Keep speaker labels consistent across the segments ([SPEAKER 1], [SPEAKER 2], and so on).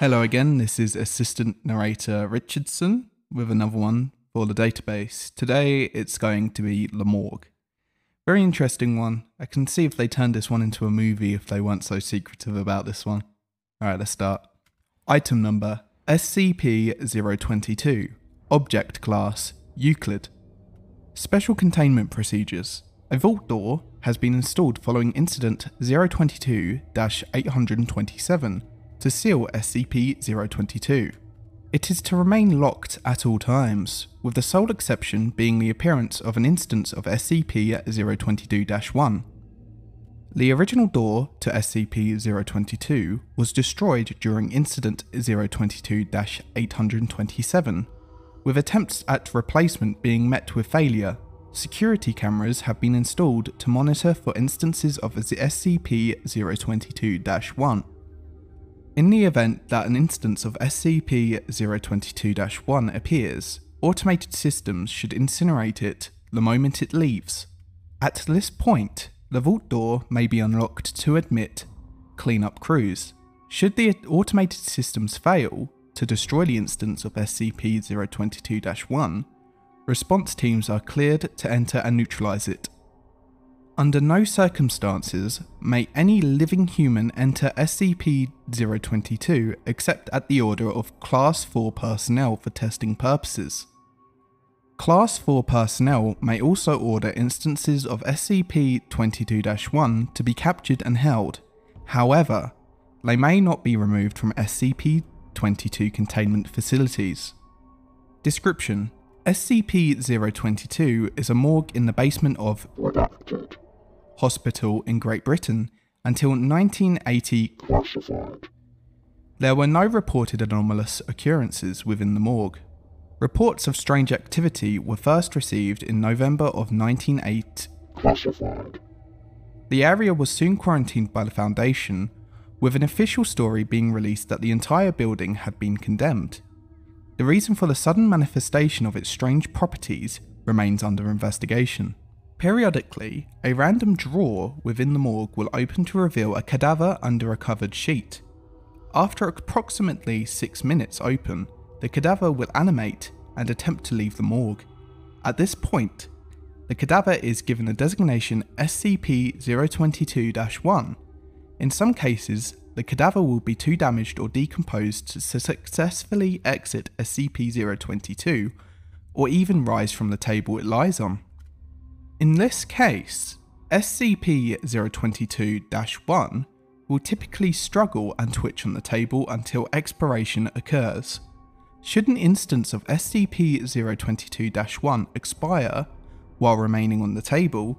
[SPEAKER 1] Hello again, this is assistant narrator Richardson with another one for the database. Today it's going to be La Morgue. Very interesting one. I can see if they turned this one into a movie if they weren't so secretive about this one. Alright, let's start. Item number SCP-022 Object Class Euclid Special Containment Procedures A vault door has been installed following Incident 022-827 to seal SCP-022. It is to remain locked at all times, with the sole exception being the appearance of an instance of SCP-022-1. The original door to SCP-022 was destroyed during Incident 022-827, with attempts at replacement being met with failure. Security cameras have been installed to monitor for instances of SCP-022-1. In the event that an instance of SCP-022-1 appears, automated systems should incinerate it the moment it leaves. At this point, the vault door may be unlocked to admit cleanup crews. Should the automated systems fail to destroy the instance of SCP-022-1, response teams are cleared to enter and neutralize it. Under no circumstances may any living human enter SCP-022 except at the order of Class 4 personnel for testing purposes. Class 4 personnel may also order instances of SCP-22-1 to be captured and held. However, they may not be removed from SCP-22 containment facilities. Description SCP-022 is a morgue in the basement of
[SPEAKER 2] Redacted.
[SPEAKER 1] Hospital in Great Britain until 1980.
[SPEAKER 2] Classified.
[SPEAKER 1] There were no reported anomalous occurrences within the morgue. Reports of strange activity were first received in November of 1908.
[SPEAKER 2] Classified.
[SPEAKER 1] The area was soon quarantined by the Foundation, with an official story being released that the entire building had been condemned. The reason for the sudden manifestation of its strange properties remains under investigation. Periodically, a random drawer within the morgue will open to reveal a cadaver under a covered sheet. After approximately 6 minutes open, the cadaver will animate and attempt to leave the morgue. At this point, the cadaver is given the designation SCP 022 1. In some cases, the cadaver will be too damaged or decomposed to successfully exit SCP 022 or even rise from the table it lies on. In this case, SCP 022 1 will typically struggle and twitch on the table until expiration occurs. Should an instance of SCP 022 1 expire while remaining on the table,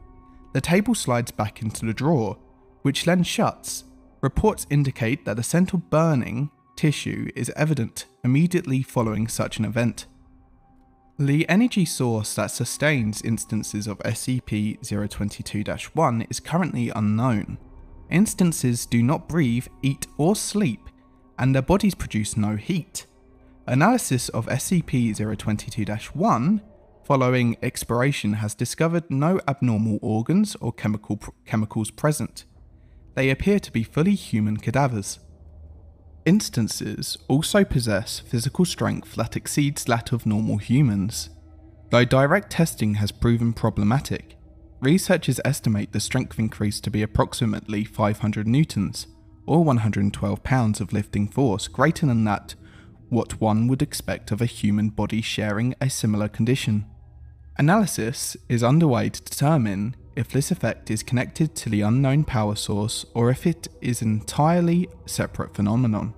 [SPEAKER 1] the table slides back into the drawer, which then shuts. Reports indicate that a central burning tissue is evident immediately following such an event. The energy source that sustains instances of SCP 022 1 is currently unknown. Instances do not breathe, eat, or sleep, and their bodies produce no heat. Analysis of SCP 022 1 following expiration has discovered no abnormal organs or chemical pr- chemicals present. They appear to be fully human cadavers. Instances also possess physical strength that exceeds that of normal humans. Though direct testing has proven problematic, researchers estimate the strength increase to be approximately 500 newtons, or 112 pounds of lifting force greater than that what one would expect of a human body sharing a similar condition. Analysis is underway to determine if this effect is connected to the unknown power source or if it is an entirely separate phenomenon.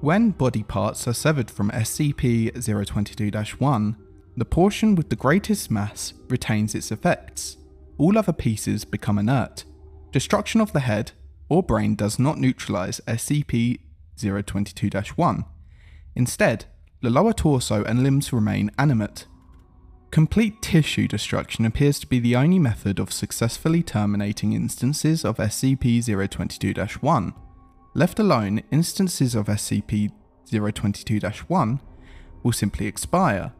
[SPEAKER 1] When body parts are severed from SCP 022 1, the portion with the greatest mass retains its effects. All other pieces become inert. Destruction of the head or brain does not neutralize SCP 022 1. Instead, the lower torso and limbs remain animate. Complete tissue destruction appears to be the only method of successfully terminating instances of SCP 022 1. Left alone, instances of SCP 022 1 will simply expire.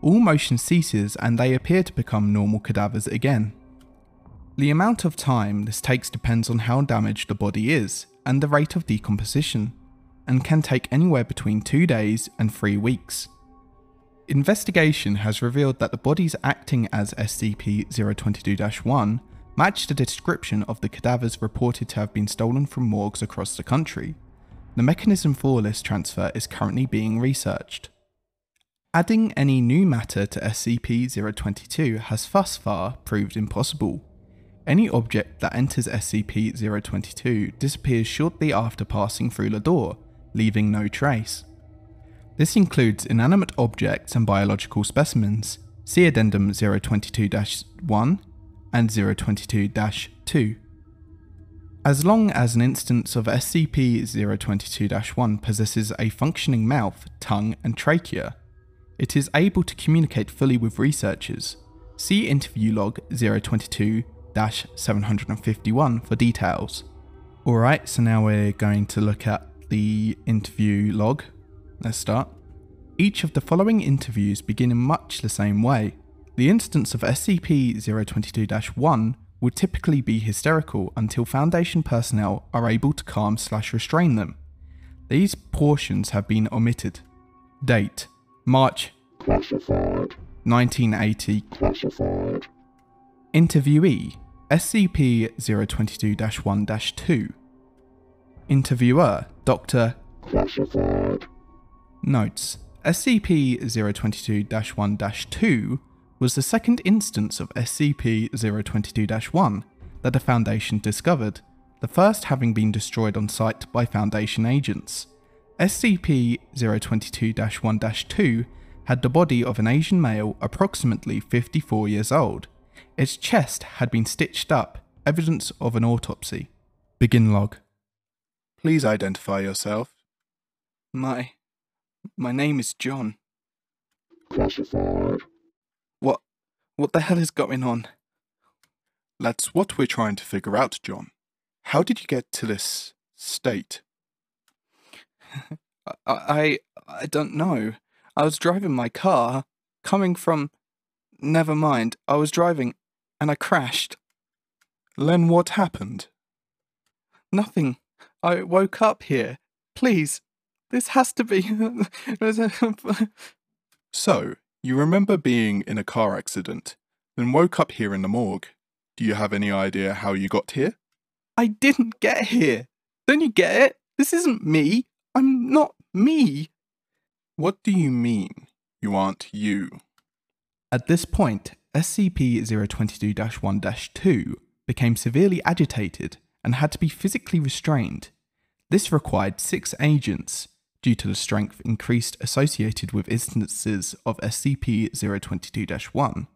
[SPEAKER 1] All motion ceases and they appear to become normal cadavers again. The amount of time this takes depends on how damaged the body is and the rate of decomposition. and can take anywhere between two days and three weeks. Investigation has revealed that the bodies acting as SCP 022 1 matched the description of the cadavers reported to have been stolen from morgues across the country. The mechanism for this transfer is currently being researched. Adding any new matter to SCP 022 has thus far proved impossible. Any object that enters SCP 022 disappears shortly after passing through the door, leaving no trace. This includes inanimate objects and biological specimens, see Addendum 022 1 and 022 2. As long as an instance of SCP 022 1 possesses a functioning mouth, tongue, and trachea, it is able to communicate fully with researchers. See interview log 022 751 for details. Alright, so now we're going to look at the interview log. Let's start. Each of the following interviews begin in much the same way. The instance of SCP 022 1 would typically be hysterical until Foundation personnel are able to calm slash restrain them. These portions have been omitted. Date March
[SPEAKER 2] Classified.
[SPEAKER 1] 1980.
[SPEAKER 2] Classified.
[SPEAKER 1] Interviewee SCP 022 1 2. Interviewer Dr.
[SPEAKER 2] Classified.
[SPEAKER 1] Notes SCP 022 1 2 was the second instance of SCP 022 1 that the Foundation discovered, the first having been destroyed on site by Foundation agents. SCP 022 1 2 had the body of an Asian male approximately 54 years old. Its chest had been stitched up, evidence of an autopsy. Begin log. Please identify yourself. My. My name is John.
[SPEAKER 2] Classified.
[SPEAKER 1] What. What the hell is going on? That's what we're trying to figure out, John. How did you get to this state? I, I. I don't know. I was driving my car, coming from. Never mind, I was driving and I crashed. Len, what happened? Nothing. I woke up here. Please, this has to be. so, you remember being in a car accident, then woke up here in the morgue. Do you have any idea how you got here? I didn't get here. Don't you get it? This isn't me. I'm not me. What do you mean, you aren't you? At this point, SCP 022 1 2 became severely agitated and had to be physically restrained. This required six agents, due to the strength increased associated with instances of SCP 022 1.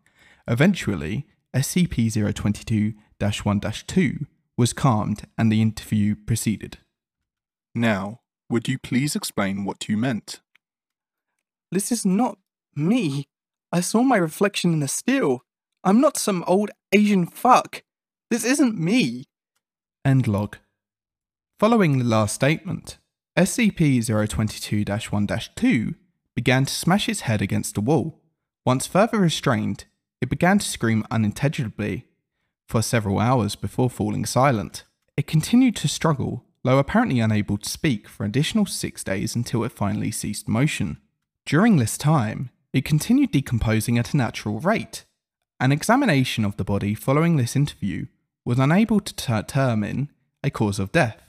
[SPEAKER 1] Eventually, SCP 022 1 2 was calmed and the interview proceeded. Now, would you please explain what you meant? This is not me. I saw my reflection in the steel. I'm not some old Asian fuck. This isn't me. End log. Following the last statement, SCP 022 1 2 began to smash its head against the wall. Once further restrained, it began to scream unintelligibly for several hours before falling silent. It continued to struggle, though apparently unable to speak, for additional six days until it finally ceased motion. During this time, it continued decomposing at a natural rate. An examination of the body following this interview was unable to determine a cause of death,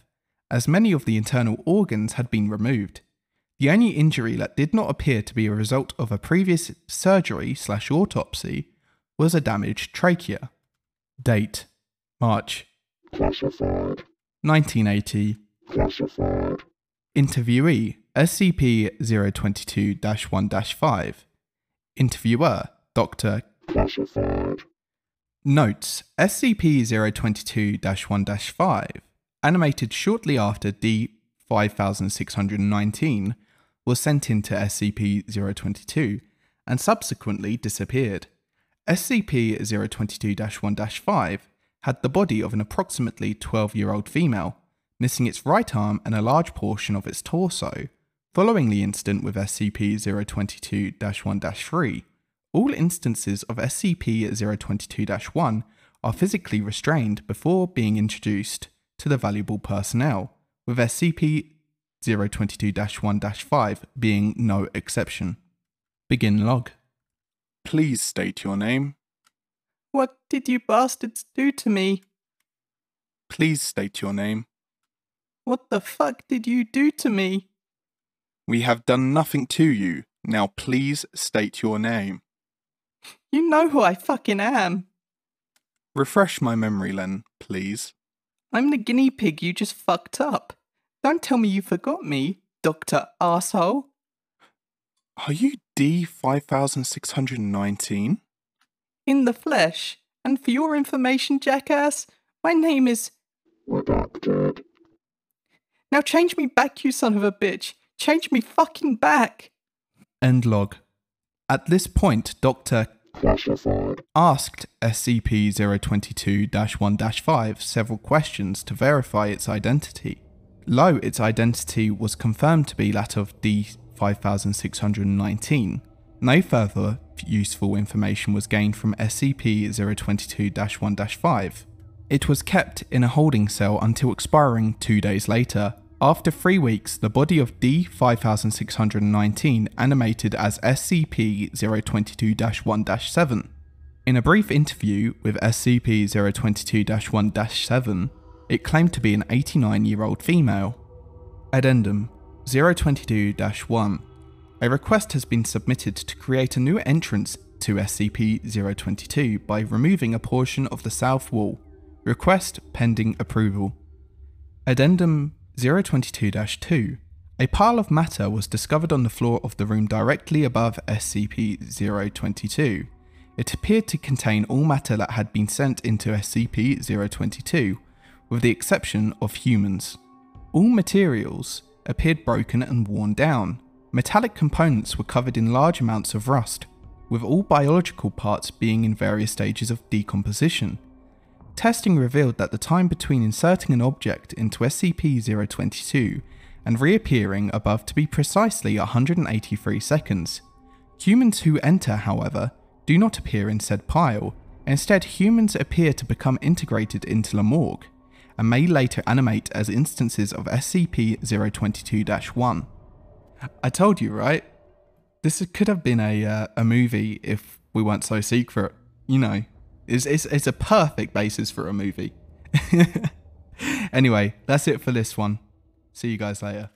[SPEAKER 1] as many of the internal organs had been removed. The only injury that did not appear to be a result of a previous surgery slash autopsy was a damaged trachea. Date March
[SPEAKER 2] Classified.
[SPEAKER 1] 1980.
[SPEAKER 2] Classified.
[SPEAKER 1] Interviewee SCP 022 1 5. Interviewer Dr.
[SPEAKER 2] Classified.
[SPEAKER 1] Notes SCP 022 1 5, animated shortly after D 5619, was sent into SCP 022 and subsequently disappeared. SCP 022 1 5 had the body of an approximately 12 year old female, missing its right arm and a large portion of its torso. Following the incident with SCP 022 1 3, all instances of SCP 022 1 are physically restrained before being introduced to the valuable personnel, with SCP 022 1 5 being no exception. Begin log. Please state your name.
[SPEAKER 3] What did you bastards do to me?
[SPEAKER 1] Please state your name.
[SPEAKER 3] What the fuck did you do to me?
[SPEAKER 1] We have done nothing to you. Now please state your name.
[SPEAKER 3] You know who I fucking am.
[SPEAKER 1] Refresh my memory, Len, please.
[SPEAKER 3] I'm the guinea pig you just fucked up. Don't tell me you forgot me, Dr. Asshole.
[SPEAKER 1] Are you D5619?
[SPEAKER 3] In the flesh. And for your information, jackass, my name is.
[SPEAKER 2] Redacted.
[SPEAKER 3] Now change me back, you son of a bitch. Change me fucking back.
[SPEAKER 1] End log. At this point, Dr. Asked SCP 022 1 5 several questions to verify its identity. Lo, its identity was confirmed to be that of D5619. No further useful information was gained from SCP 022 1 5. It was kept in a holding cell until expiring two days later. After three weeks, the body of D5619 animated as SCP 022 1 7. In a brief interview with SCP 022 1 7, it claimed to be an 89 year old female. Addendum 022 1 A request has been submitted to create a new entrance to SCP 022 by removing a portion of the south wall. Request pending approval. Addendum 022 2 A pile of matter was discovered on the floor of the room directly above SCP 022. It appeared to contain all matter that had been sent into SCP 022, with the exception of humans. All materials appeared broken and worn down. Metallic components were covered in large amounts of rust, with all biological parts being in various stages of decomposition. Testing revealed that the time between inserting an object into SCP 022 and reappearing above to be precisely 183 seconds. Humans who enter, however, do not appear in said pile. Instead, humans appear to become integrated into the morgue and may later animate as instances of SCP 022 1. I told you, right? This could have been a, uh, a movie if we weren't so secret. You know, it's, it's, it's a perfect basis for a movie. anyway, that's it for this one. See you guys later.